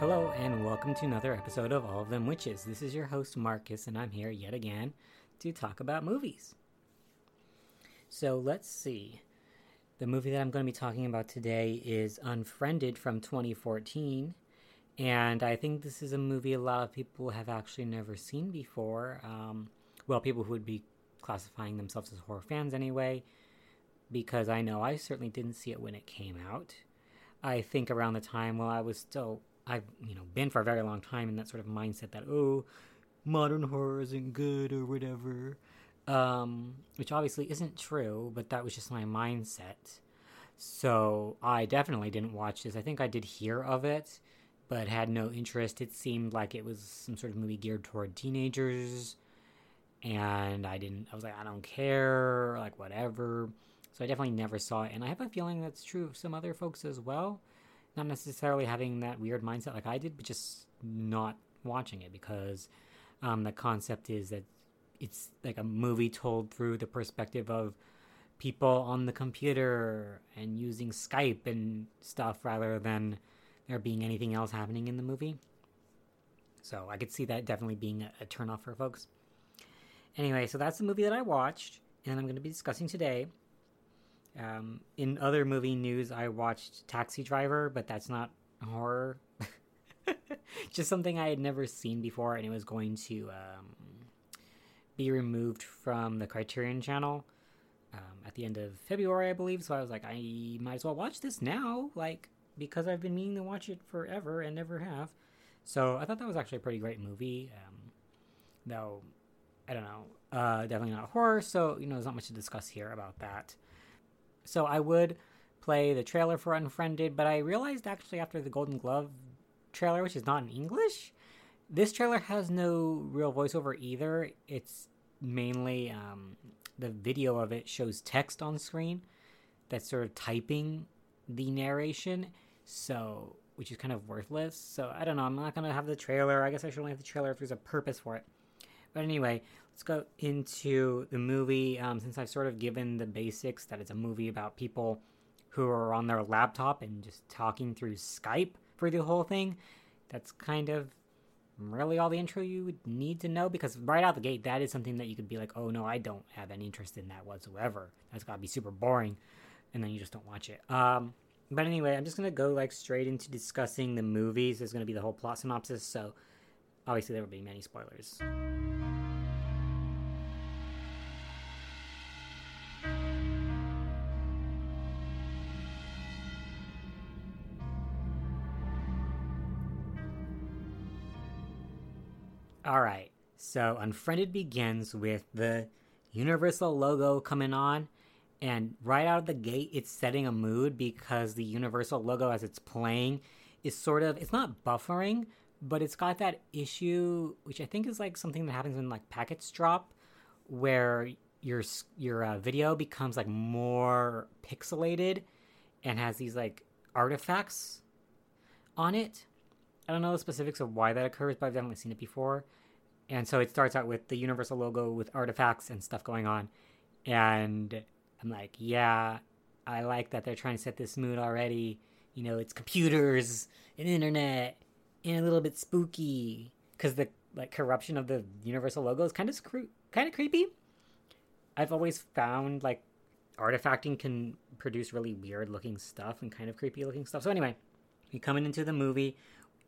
Hello, and welcome to another episode of All of Them Witches. This is your host, Marcus, and I'm here yet again to talk about movies. So let's see. The movie that I'm going to be talking about today is Unfriended from 2014. And I think this is a movie a lot of people have actually never seen before. Um, well, people who would be classifying themselves as horror fans anyway, because I know I certainly didn't see it when it came out. I think around the time while I was still, I've you know been for a very long time in that sort of mindset that oh, modern horror isn't good or whatever, um, which obviously isn't true, but that was just my mindset. So I definitely didn't watch this. I think I did hear of it, but had no interest. It seemed like it was some sort of movie geared toward teenagers, and I didn't. I was like, I don't care, like whatever. So I definitely never saw it, and I have a feeling that's true of some other folks as well. Not necessarily having that weird mindset like I did, but just not watching it because um, the concept is that it's like a movie told through the perspective of people on the computer and using Skype and stuff rather than there being anything else happening in the movie. So I could see that definitely being a, a turnoff for folks. Anyway, so that's the movie that I watched and I'm going to be discussing today. Um, in other movie news, I watched Taxi Driver, but that's not horror. Just something I had never seen before, and it was going to um, be removed from the Criterion channel um, at the end of February, I believe. So I was like, I might as well watch this now, like because I've been meaning to watch it forever and never have. So I thought that was actually a pretty great movie. Um, though I don't know, uh, definitely not horror. So you know, there's not much to discuss here about that. So I would play the trailer for Unfriended, but I realized actually after the Golden Glove trailer, which is not in English, this trailer has no real voiceover either. It's mainly um, the video of it shows text on screen that's sort of typing the narration, so which is kind of worthless. So I don't know. I'm not gonna have the trailer. I guess I should only have the trailer if there's a purpose for it. But anyway, let's go into the movie. Um, since I've sort of given the basics that it's a movie about people who are on their laptop and just talking through Skype for the whole thing, that's kind of really all the intro you would need to know because right out the gate, that is something that you could be like, oh no, I don't have any interest in that whatsoever. That's gotta be super boring, and then you just don't watch it. Um, but anyway, I'm just gonna go like straight into discussing the movies. There's gonna be the whole plot synopsis, so obviously there will be many spoilers. All right. So Unfriended begins with the Universal logo coming on, and right out of the gate, it's setting a mood because the Universal logo, as it's playing, is sort of it's not buffering, but it's got that issue, which I think is like something that happens when like packets drop, where your your uh, video becomes like more pixelated and has these like artifacts on it. I don't know the specifics of why that occurs, but I've definitely seen it before. And so it starts out with the Universal logo with artifacts and stuff going on. And I'm like, yeah, I like that they're trying to set this mood already. You know, it's computers and internet and a little bit spooky because the like corruption of the Universal logo is kind of kind of creepy. I've always found like artifacting can produce really weird looking stuff and kind of creepy looking stuff. So anyway, we coming into the movie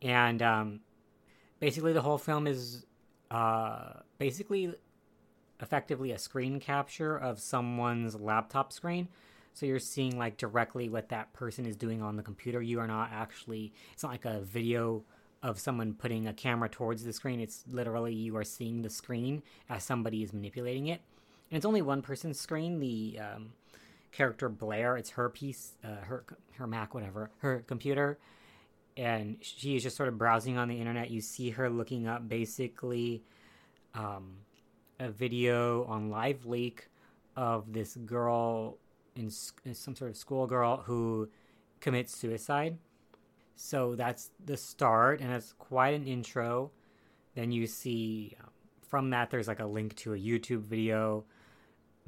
and um, basically the whole film is uh, basically effectively a screen capture of someone's laptop screen. So you're seeing like directly what that person is doing on the computer. You are not actually it's not like a video of someone putting a camera towards the screen. It's literally you are seeing the screen as somebody is manipulating it. And it's only one person's screen. The um, character blair it's her piece uh, her her mac whatever her computer and she is just sort of browsing on the internet. You see her looking up basically um, a video on Live Leak of this girl in some sort of schoolgirl who commits suicide. So that's the start, and it's quite an intro. Then you see um, from that there's like a link to a YouTube video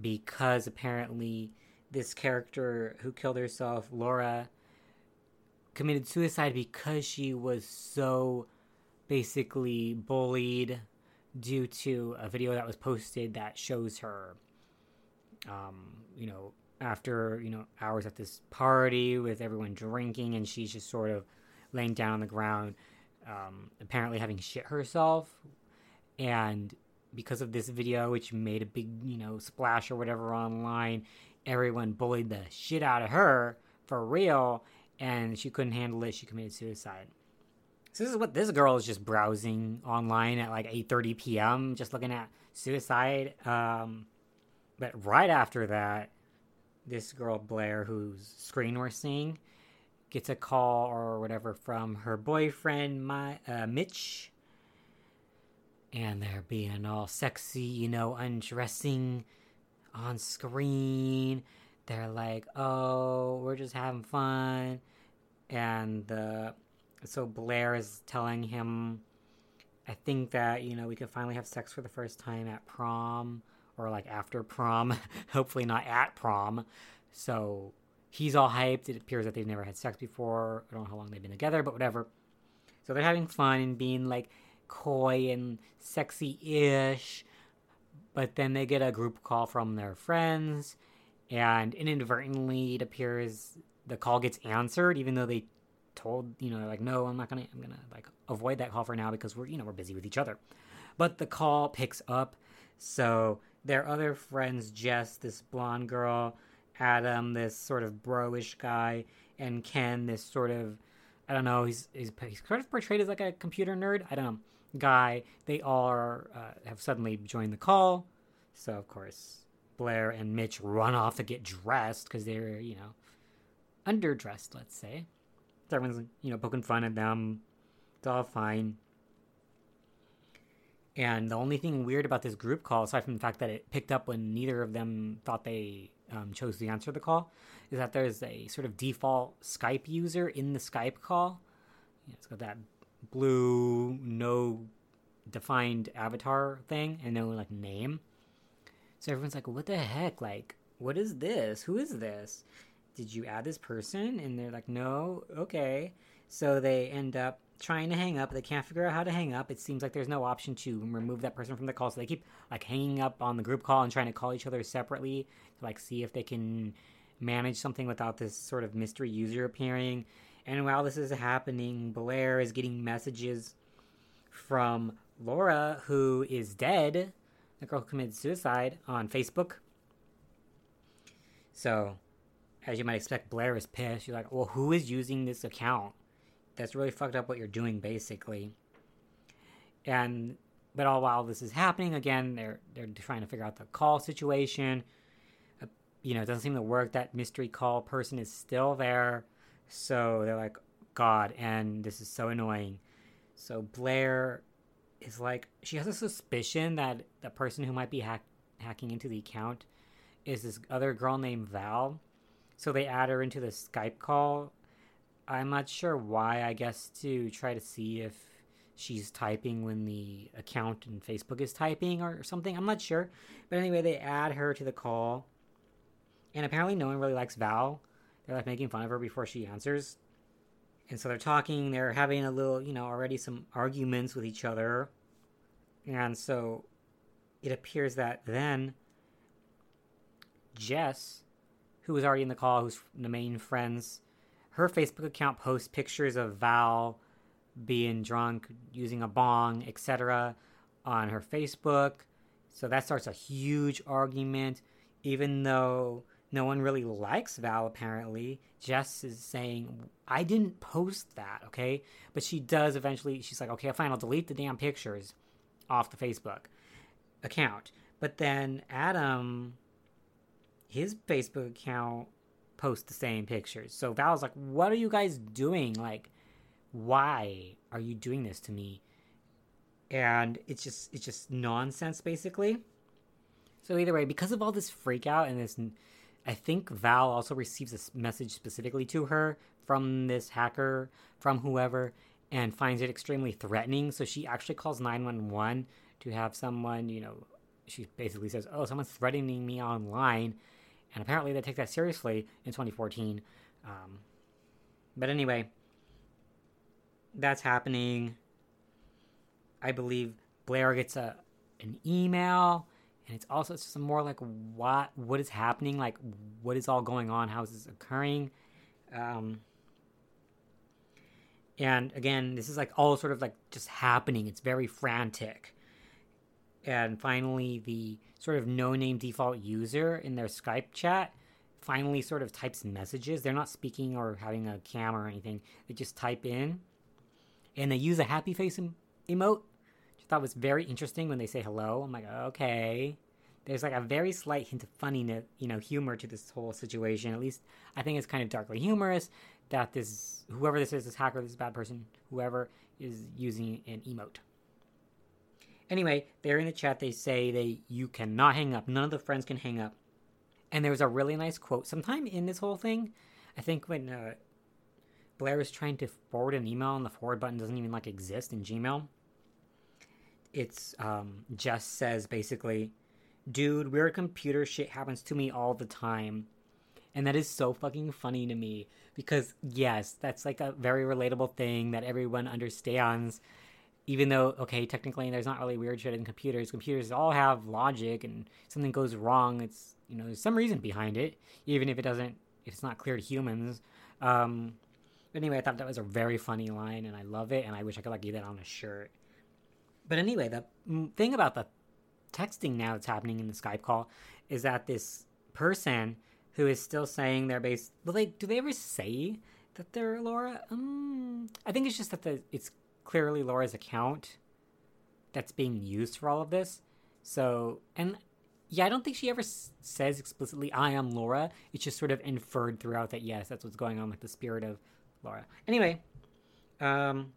because apparently this character who killed herself, Laura, committed suicide because she was so basically bullied due to a video that was posted that shows her, um, you know, after you know hours at this party with everyone drinking, and she's just sort of laying down on the ground, um, apparently having shit herself, and because of this video, which made a big you know splash or whatever online, everyone bullied the shit out of her for real, and she couldn't handle it. She committed suicide. So this is what this girl is just browsing online at like 8:30 p.m. just looking at suicide. Um, but right after that, this girl Blair, whose screen we're seeing, gets a call or whatever from her boyfriend, my uh, Mitch, and they're being all sexy, you know, undressing on screen. They're like, "Oh, we're just having fun," and the so Blair is telling him, "I think that you know we could finally have sex for the first time at prom." Or like after prom, hopefully not at prom. So he's all hyped. It appears that they've never had sex before. I don't know how long they've been together, but whatever. So they're having fun and being like coy and sexy ish. But then they get a group call from their friends, and inadvertently, it appears the call gets answered, even though they told you know like no i'm not gonna i'm gonna like avoid that call for now because we're you know we're busy with each other. But the call picks up. So their other friends jess this blonde girl adam this sort of bro-ish guy and ken this sort of i don't know he's he's, he's of portrayed as like a computer nerd i don't know guy. They all are, uh, have suddenly joined the call. So of course blair and mitch run off to get dressed because they're you know underdressed let's say everyone's you know poking fun at them. It's all fine. And the only thing weird about this group call, aside from the fact that it picked up when neither of them thought they um, chose to answer the call, is that there's a sort of default Skype user in the Skype call. it's got that blue, no defined avatar thing and no like name. So everyone's like, "What the heck? Like, what is this? Who is this?" did you add this person? And they're like, no, okay. So they end up trying to hang up. They can't figure out how to hang up. It seems like there's no option to remove that person from the call. So they keep like hanging up on the group call and trying to call each other separately to like see if they can manage something without this sort of mystery user appearing. And while this is happening, Blair is getting messages from Laura, who is dead, the girl who committed suicide, on Facebook. So as you might expect, Blair is pissed. She's like, well, who is using this account? That's really fucked up what you're doing, basically. And but all while this is happening, again, they're they're trying to figure out the call situation. Uh, you know, it doesn't seem to work. That mystery call person is still there, so they're like, God, and this is so annoying. So Blair is like, she has a suspicion that the person who might be hack- hacking into the account is this other girl named Val so they add her into the Skype call. I'm not sure why, I guess to try to see if she's typing when the account in Facebook is typing or something. I'm not sure. But anyway, they add her to the call. And apparently no one really likes Val. They're like making fun of her before she answers. And so they're talking, they're having a little, you know, already some arguments with each other. And so it appears that then Jess who was already in the call, who's the main friends, her Facebook account posts pictures of Val being drunk, using a bong, etc., on her Facebook. So that starts a huge argument, even though no one really likes Val, apparently. Jess is saying, I didn't post that, okay? But she does eventually, she's like, okay, fine, I'll delete the damn pictures off the Facebook account. But then Adam his Facebook account posts the same pictures. So Val's like, "What are you guys doing? Like, why are you doing this to me?" And it's just it's just nonsense, basically. So either way, because of all this freak out and this, I think Val also receives a message specifically to her from this hacker, from whoever, and finds it extremely threatening. So she actually calls nine one one to have someone, you know, she basically says, "Oh, someone's threatening me online." and apparently they take that seriously in 2014. Um, but anyway, that's happening. I believe Blair gets a an email, and it's also some more like what what is happening, like what is all going on, how is this occurring, um, and again, this is like all sort of like just happening. It's very frantic, and finally, the sort of no name default user in their Skype chat finally sort of types messages. They're not speaking or having a camera or anything. They just type in, and they use a happy face em- emote thought was very interesting when they say hello. I'm like, okay. There's like a very slight hint of funniness, you know, humor to this whole situation. At least I think it's kind of darkly humorous that this, whoever this is, this hacker, this bad person, whoever is using an emote. Anyway, they're in the chat. They say they you cannot hang up. None of the friends can hang up. And there was a really nice quote. Sometime in this whole thing, I think when uh, Blair is trying to forward an email and the forward button doesn't even like exist in Gmail, it's um, just says basically, dude, weird computer shit happens to me all the time. And that is so fucking funny to me because, yes, that's like a very relatable thing that everyone understands. Even though, okay, technically there's not really weird shit in computers. Computers all have logic and something goes wrong. It's, you know, there's some reason behind it, even if it doesn't, if it's not clear to humans. Um, anyway, I thought that was a very funny line and I love it and I wish I could like get that on a shirt. But anyway, the thing about the texting now that's happening in the Skype call is that this person who is still saying they're based. Well, they do they ever say that they're Laura? Um, I think it's just that the it's clearly Laura's account that's being used for all of this. So and yeah, I don't think she ever s- says explicitly "I am Laura." It's just sort of inferred throughout that yes, that's what's going on with the spirit of Laura. Anyway, um,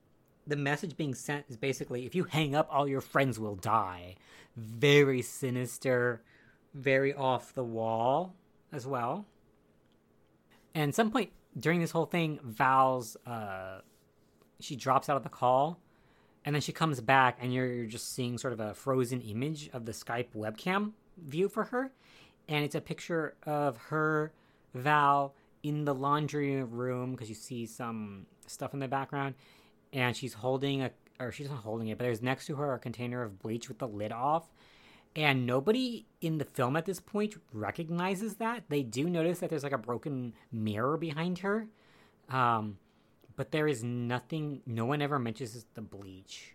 the message being sent is basically if you hang up, all your friends will die. Very sinister, very off the wall as well. And some point during this whole thing, Val's uh, she drops out of the call, and then she comes back, and you're, you're just seeing sort of a frozen image of the Skype webcam view for her, and it's a picture of her, Val, in the laundry room because you see some stuff in the background, and she's holding a or she's not holding it, but there's next to her a container of bleach with the lid off. And nobody in the film at this point recognizes that. They do notice that there's like a broken mirror behind her. Um, but there is nothing, no one ever mentions the bleach.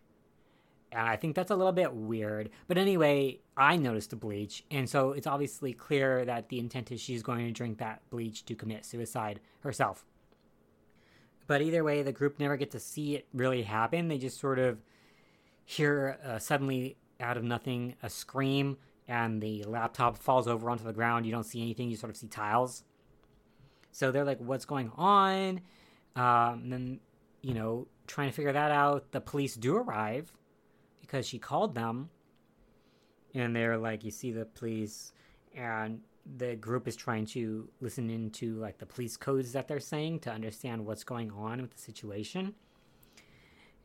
And I think that's a little bit weird. But anyway, I noticed the bleach. And so it's obviously clear that the intent is she's going to drink that bleach to commit suicide herself. But either way, the group never get to see it really happen. They just sort of hear uh, suddenly out of nothing a scream, and the laptop falls over onto the ground. You don't see anything, you sort of see tiles. So they're like, what's going on? Um, then, you know, trying to figure that out, the police do arrive because she called them. And they're like, you see the police, and the group is trying to listen into like the police codes that they're saying to understand what's going on with the situation.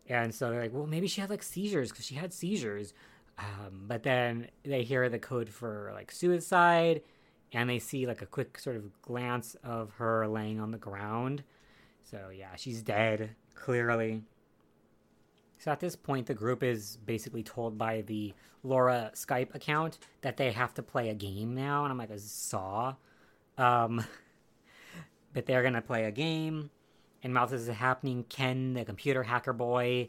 And so they're like, well, maybe she had like seizures because she had seizures. Um, but then they hear the code for like suicide and they see like a quick sort of glance of her laying on the ground. So yeah, she's dead, clearly. So at this point, the group is basically told by the Laura Skype account that they have to play a game now, and I'm like, a saw. Um, but they're gonna play a game, and while this is happening, Ken, the computer hacker boy,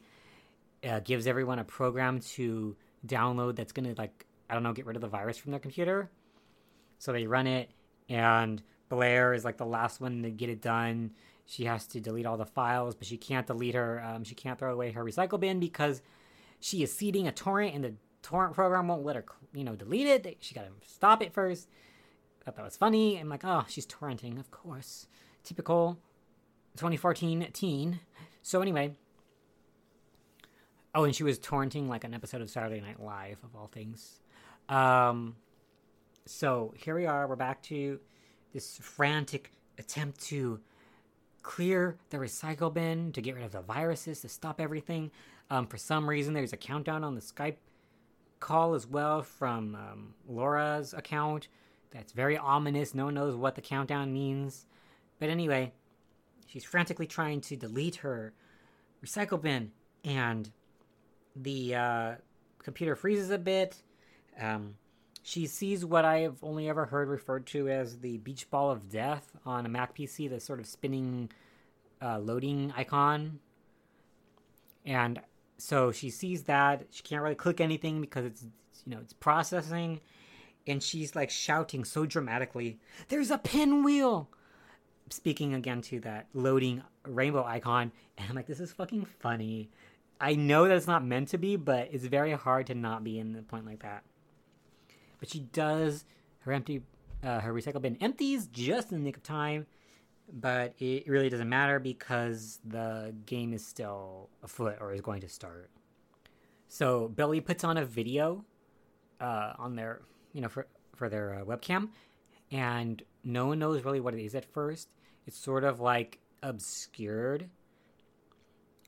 uh, gives everyone a program to download that's gonna like I don't know get rid of the virus from their computer. So they run it, and Blair is like the last one to get it done she has to delete all the files, but she can't delete her. Um, she can't throw away her recycle bin because she is seeding a torrent, and the torrent program won't let her, you know, delete it. She got to stop it first. I thought that was funny. I'm like, oh, she's torrenting, of course. Typical 2014 teen. So anyway. Oh, and she was torrenting like an episode of Saturday Night Live, of all things. Um, so here we are. We're back to this frantic attempt to clear the recycle bin to get rid of the viruses to stop everything. Um, for some reason, there's a countdown on the Skype call as well from um, Laura's account. That's very ominous. No one knows what the countdown means. But anyway, she's frantically trying to delete her recycle bin, and the uh, computer freezes a bit. Um, she sees what I have only ever heard referred to as the beach ball of death on a Mac PC, the sort of spinning uh, loading icon. And so she sees that. She can't really click anything because it's, you know, it's processing. And she's like shouting so dramatically, There's a pinwheel! Speaking again to that loading rainbow icon. And I'm like, This is fucking funny. I know that it's not meant to be, but it's very hard to not be in the point like that. But she does her empty, uh, her recycle bin empties just in the nick of time. But it really doesn't matter because the game is still afoot or is going to start. So Billy puts on a video uh, on their, you know, for for their uh, webcam, and no one knows really what it is at first. It's sort of like obscured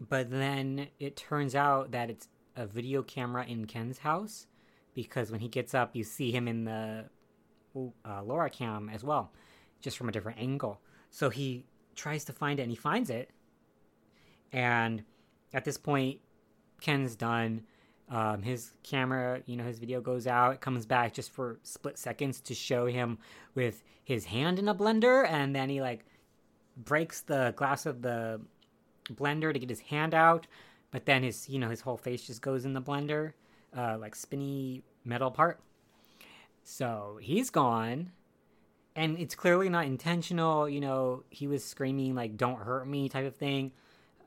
but then it turns out that it's a video camera in Ken's house because when he gets up, you see him in the uh, Laura cam as well, just from a different angle. So he tries to find it and he finds it. And at this point, Ken's done. Um, his camera, you know, his video goes out, it comes back just for split seconds to show him with his hand in a blender, and then he like breaks the glass of the blender to get his hand out, but then his you know his whole face just goes in the blender, uh, like spinny metal part. So he's gone, and it's clearly not intentional. You know, he was screaming like "Don't hurt me" type of thing,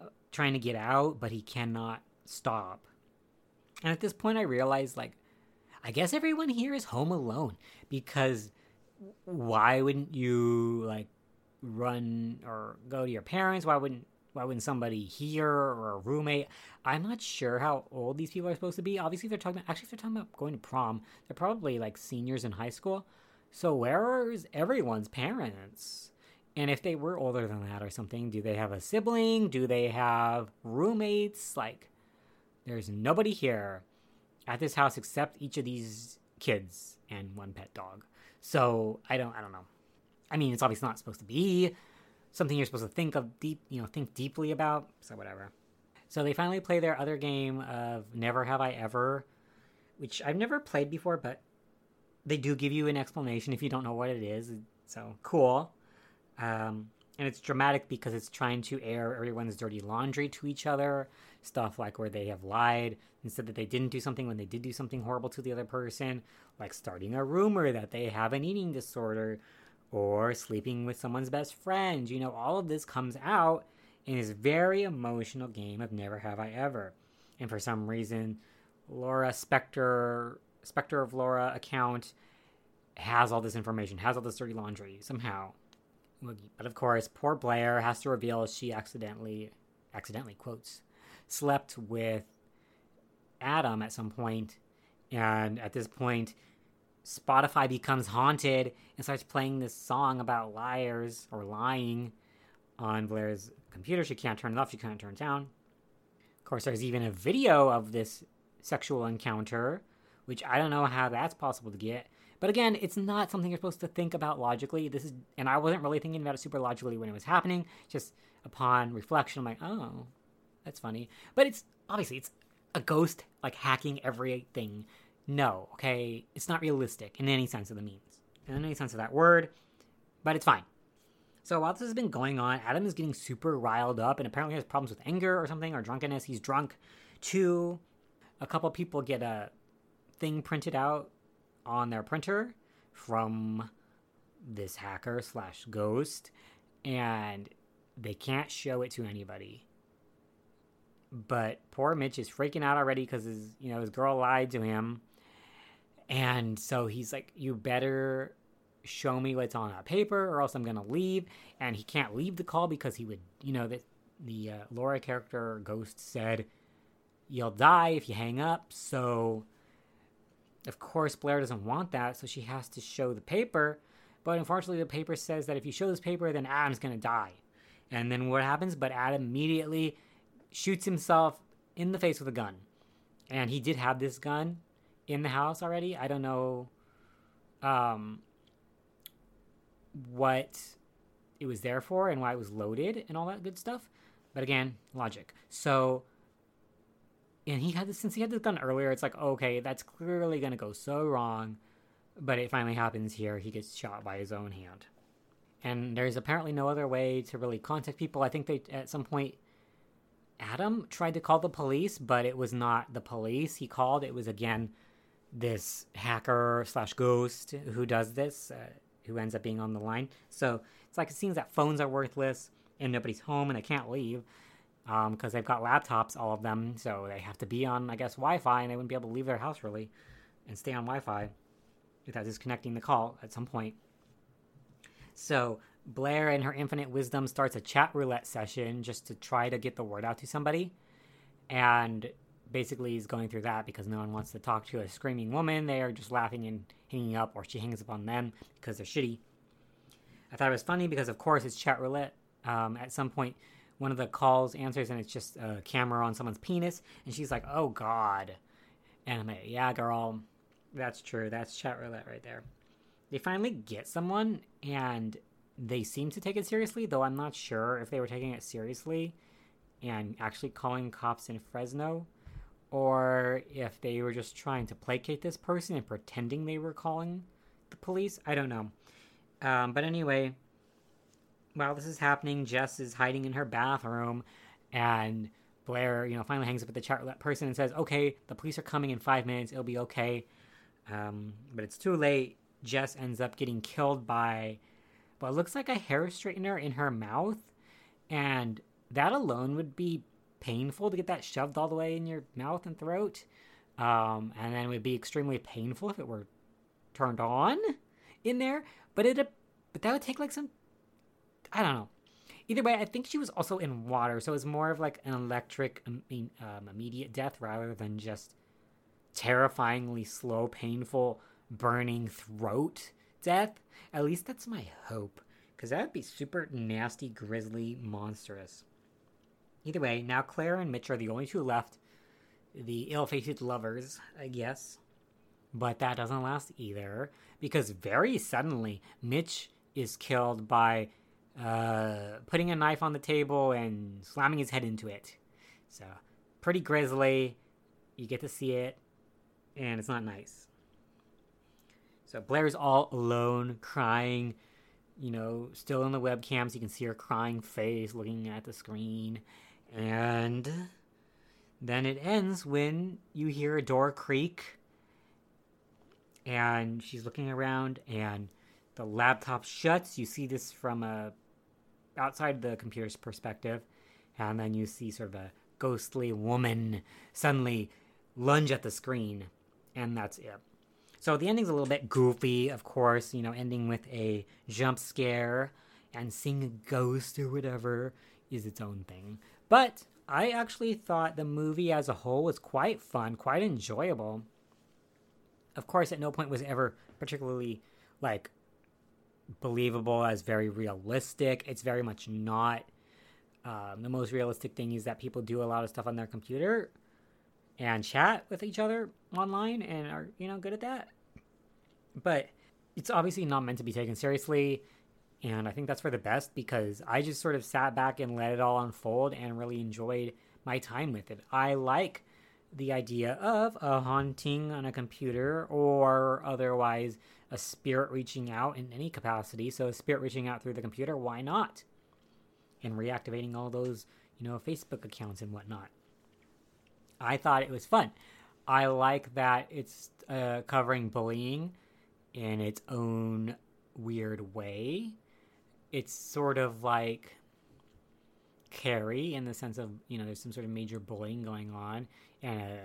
uh, trying to get out, but he cannot stop. And at this point, I realized like, I guess everyone here is home alone because why wouldn't you like run or go to your parents? Why wouldn't wouldn't somebody here or a roommate? I'm not sure how old these people are supposed to be. Obviously, they're talking about actually, if they're talking about going to prom, they're probably like seniors in high school. So where is everyone's parents? And if they were older than that or something, do they have a sibling? Do they have roommates? Like, there's nobody here at this house except each of these kids and one pet dog. So I don't, I don't know. I mean, it's obviously not supposed to be something you're supposed to think of deep, you know, think deeply about. So whatever. So they finally play their other game of Never Have I Ever, which I've never played before, but they do give you an explanation if you don't know what it is. So cool. Um, and it's dramatic because it's trying to air everyone's dirty laundry to each other. Stuff like where they have lied and said that they didn't do something when they did do something horrible to the other person, like starting a rumor that they have an eating disorder or sleeping with someone's best friend. You know, all of this comes out in this very emotional game of Never Have I Ever. And for some reason, Laura Spectre, Spectre of Laura account has all this information, has all this dirty laundry somehow. But of course, poor Blair has to reveal she accidentally, accidentally quotes, slept with Adam at some point, and at this point, Spotify becomes haunted and starts playing this song about liars or lying on Blair's computer. She can't turn it off, she can't turn it down. Of course, there's even a video of this sexual encounter, which I don't know how that's possible to get. But again, it's not something you're supposed to think about logically. This is, and I wasn't really thinking about it super logically when it was happening. Just upon reflection, I'm like, oh, that's funny. But it's obviously it's a ghost like hacking everything no, okay? It's not realistic in any sense of the means, in any sense of that word, but it's fine. So while this has been going on, Adam is getting super riled up and apparently has problems with anger or something or drunkenness. He's drunk. Two, a couple people get a thing printed out on their printer from this hacker slash ghost, and they can't show it to anybody. But poor Mitch is freaking out already because his you know his girl lied to him and so he's like, You better show me what's on that paper or else I'm going to leave. And he can't leave the call because he would, you know, that the uh, Laura character Ghost said, You'll die if you hang up. So, of course, Blair doesn't want that. So she has to show the paper. But unfortunately, the paper says that if you show this paper, then Adam's going to die. And then what happens? But Adam immediately shoots himself in the face with a gun. And he did have this gun in the house already. I don't know um, what it was there for and why it was loaded and all that good stuff. But again, logic. So, and he had this, since he had this gun earlier, it's like, okay, that's clearly to go so wrong. But it finally happens here. He gets shot by his own hand. And there's apparently no other way to really contact people. I think they, at some point, Adam tried to call the police, but it was not the police he called. It was, again, this hacker slash ghost who does this, uh, who ends up being on the line. So it's like it seems that phones are worthless and nobody's home and they can't leave because um, they've got laptops, all of them. So they have to be on, I guess, Wi Fi and they wouldn't be able to leave their house really and stay on Wi Fi without disconnecting the call at some point. So Blair, in her infinite wisdom, starts a chat roulette session just to try to get the word out to somebody. And basically he's going through that because no one wants to talk to a screaming woman. They are just laughing and hanging up, or she hangs up on them because they're shitty. I thought it was funny because, of course, it's chat roulette. Um, at some point, one of the calls answers and it's just a camera on someone's penis, and she's like, "Oh God," and I'm like, "Yeah, girl, that's true. That's chat roulette right there." They finally get someone, and they seem to take it seriously, though I'm not sure if they were taking it seriously and actually calling cops in Fresno or if they were just trying to placate this person and pretending they were calling the police. I don't know. Um, but anyway, while this is happening, Jess is hiding in her bathroom, and Blair, you know, finally hangs up with the chat person and says, "Okay, the police are coming in five minutes. It'll be okay." Um, but it's too late. Jess ends up getting killed by what looks like a hair straightener in her mouth, and that alone would be painful to get that shoved all the way in your mouth and throat. Um, and then it would be extremely painful if it were turned on in there. But it, but that would take like some, I don't know. Either way, I think she was also in water, so it was more of like an electric, um, immediate death rather than just terrifyingly slow, painful, burning throat death. At least that's my hope, because that would be super nasty, grisly, monstrous. Either way, now Claire and Mitch are the only two left. The ill fated lovers, I guess. But that doesn't last either, because very suddenly, Mitch is killed by uh, putting a knife on the table and slamming his head into it. So, pretty grisly. You get to see it, and it's not nice. So, Blair's all alone, crying, you know, still in the webcams. You can see her crying face looking at the screen. And then it ends when you hear a door creak and she's looking around and the laptop shuts. You see this from a outside the computer's perspective, and then you see sort of a ghostly woman suddenly lunge at the screen, and that's it. So the ending's a little bit goofy, of course, you know, ending with a jump scare and seeing a ghost or whatever is its own thing. But I actually thought the movie as a whole was quite fun, quite enjoyable. Of course, at no point was ever particularly like believable as very realistic. It's very much not. Um, the most realistic thing is that people do a lot of stuff on their computer and chat with each other online and are, you know, good at that. But it's obviously not meant to be taken seriously. And I think that's for the best because I just sort of sat back and let it all unfold and really enjoyed my time with it. I like the idea of a haunting on a computer or otherwise a spirit reaching out in any capacity. So, a spirit reaching out through the computer, why not? And reactivating all those, you know, Facebook accounts and whatnot. I thought it was fun. I like that it's uh, covering bullying in its own weird way it's sort of like Carrie in the sense of you know there's some sort of major bullying going on and a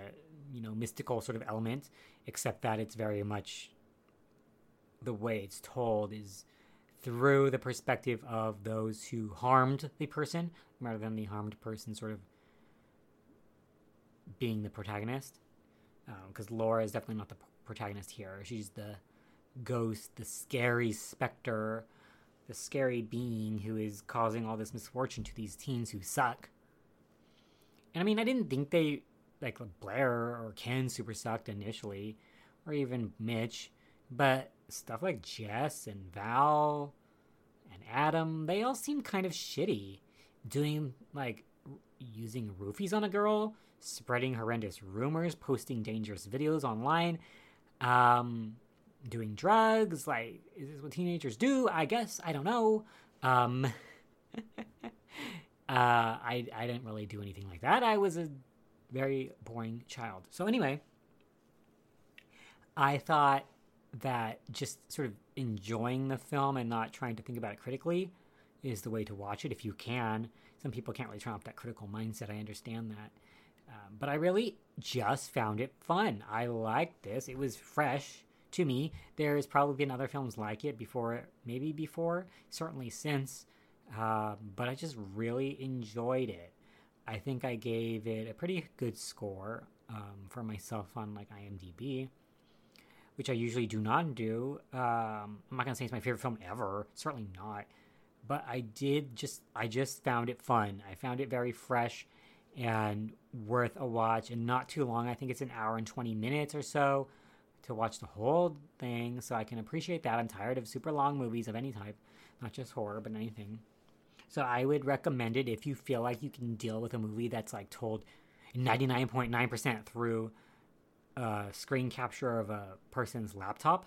you know mystical sort of element, except that it's very much the way it's told is through the perspective of those who harmed the person rather than the harmed person sort of being the protagonist. Because um, Laura is definitely not the protagonist here. She's the ghost, the scary specter the scary being who is causing all this misfortune to these teens who suck. And I mean, I didn't think they, like Blair or Ken, super sucked initially, or even Mitch, but stuff like Jess and Val and Adam, they all seem kind of shitty, doing like using roofies on a girl, spreading horrendous rumors, posting dangerous videos online, um, doing drugs. Like, is this what teenagers do? I guess. I don't know. Um, uh, I, I didn't really do anything like that. I was a very boring child. So, anyway, I thought that just sort of enjoying the film and not trying to think about it critically is the way to watch it if you can. Some people can't really turn off that critical mindset. I understand that. Um, but I really just found it fun. I liked this. It was fresh to me. There's probably been other films like it before, maybe before, certainly since. Uh, but I just really enjoyed it. I think I gave it a pretty good score um, for myself on like IMDb, which I usually do not do. Um, I'm not gonna say it's my favorite film ever. Certainly not but I did just I just found it fun. I found it very fresh and worth a watch and not too long. I think it's an hour and 20 minutes or so to watch the whole thing, so I can appreciate that. I'm tired of super long movies of any type, not just horror, but anything. So I would recommend it if you feel like you can deal with a movie that's like told 99.9% through a screen capture of a person's laptop.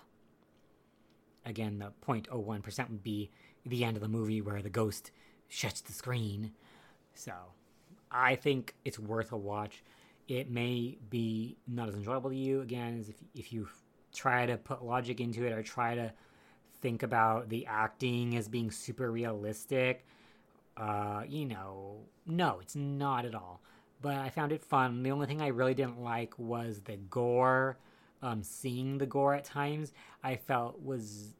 Again, the 0.01% would be the end of the movie where the ghost shuts the screen. So I think it's worth a watch. It may be not as enjoyable to you again as if if you try to put logic into it or try to think about the acting as being super realistic. Uh, you know, no, it's not at all. But I found it fun. The only thing I really didn't like was the gore. Um, seeing the gore at times, I felt was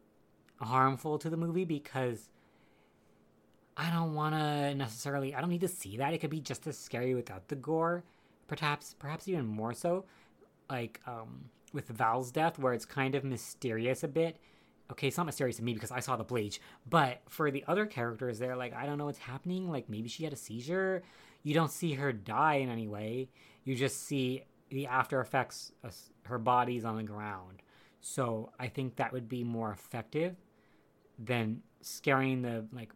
harmful to the movie because I don't want to necessarily. I don't need to see that. It could be just as scary without the gore, perhaps, perhaps even more so, like um, with Val's death, where it's kind of mysterious a bit. Okay, it's not mysterious to me because I saw the bleach, but for the other characters, they're like, I don't know what's happening. Like maybe she had a seizure. You don't see her die in any way. You just see the after effects. Of her body's on the ground. So I think that would be more effective than scaring the like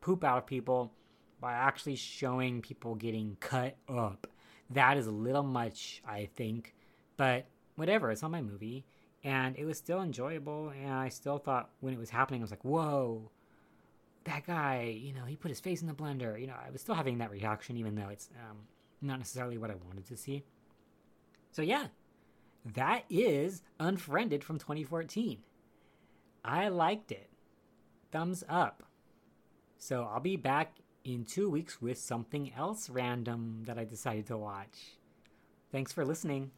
poop out of people by actually showing people getting cut up. That is a little much, I think, but whatever. It's not my movie, and it was still enjoyable. And I still thought when it was happening, I was like, "Whoa, that guy! You know, he put his face in the blender." You know, I was still having that reaction, even though it's um, not necessarily what I wanted to see. So yeah, that is Unfriended from 2014. I liked it thumbs up. So I'll be back in two weeks with something else random that I decided to watch. Thanks for listening.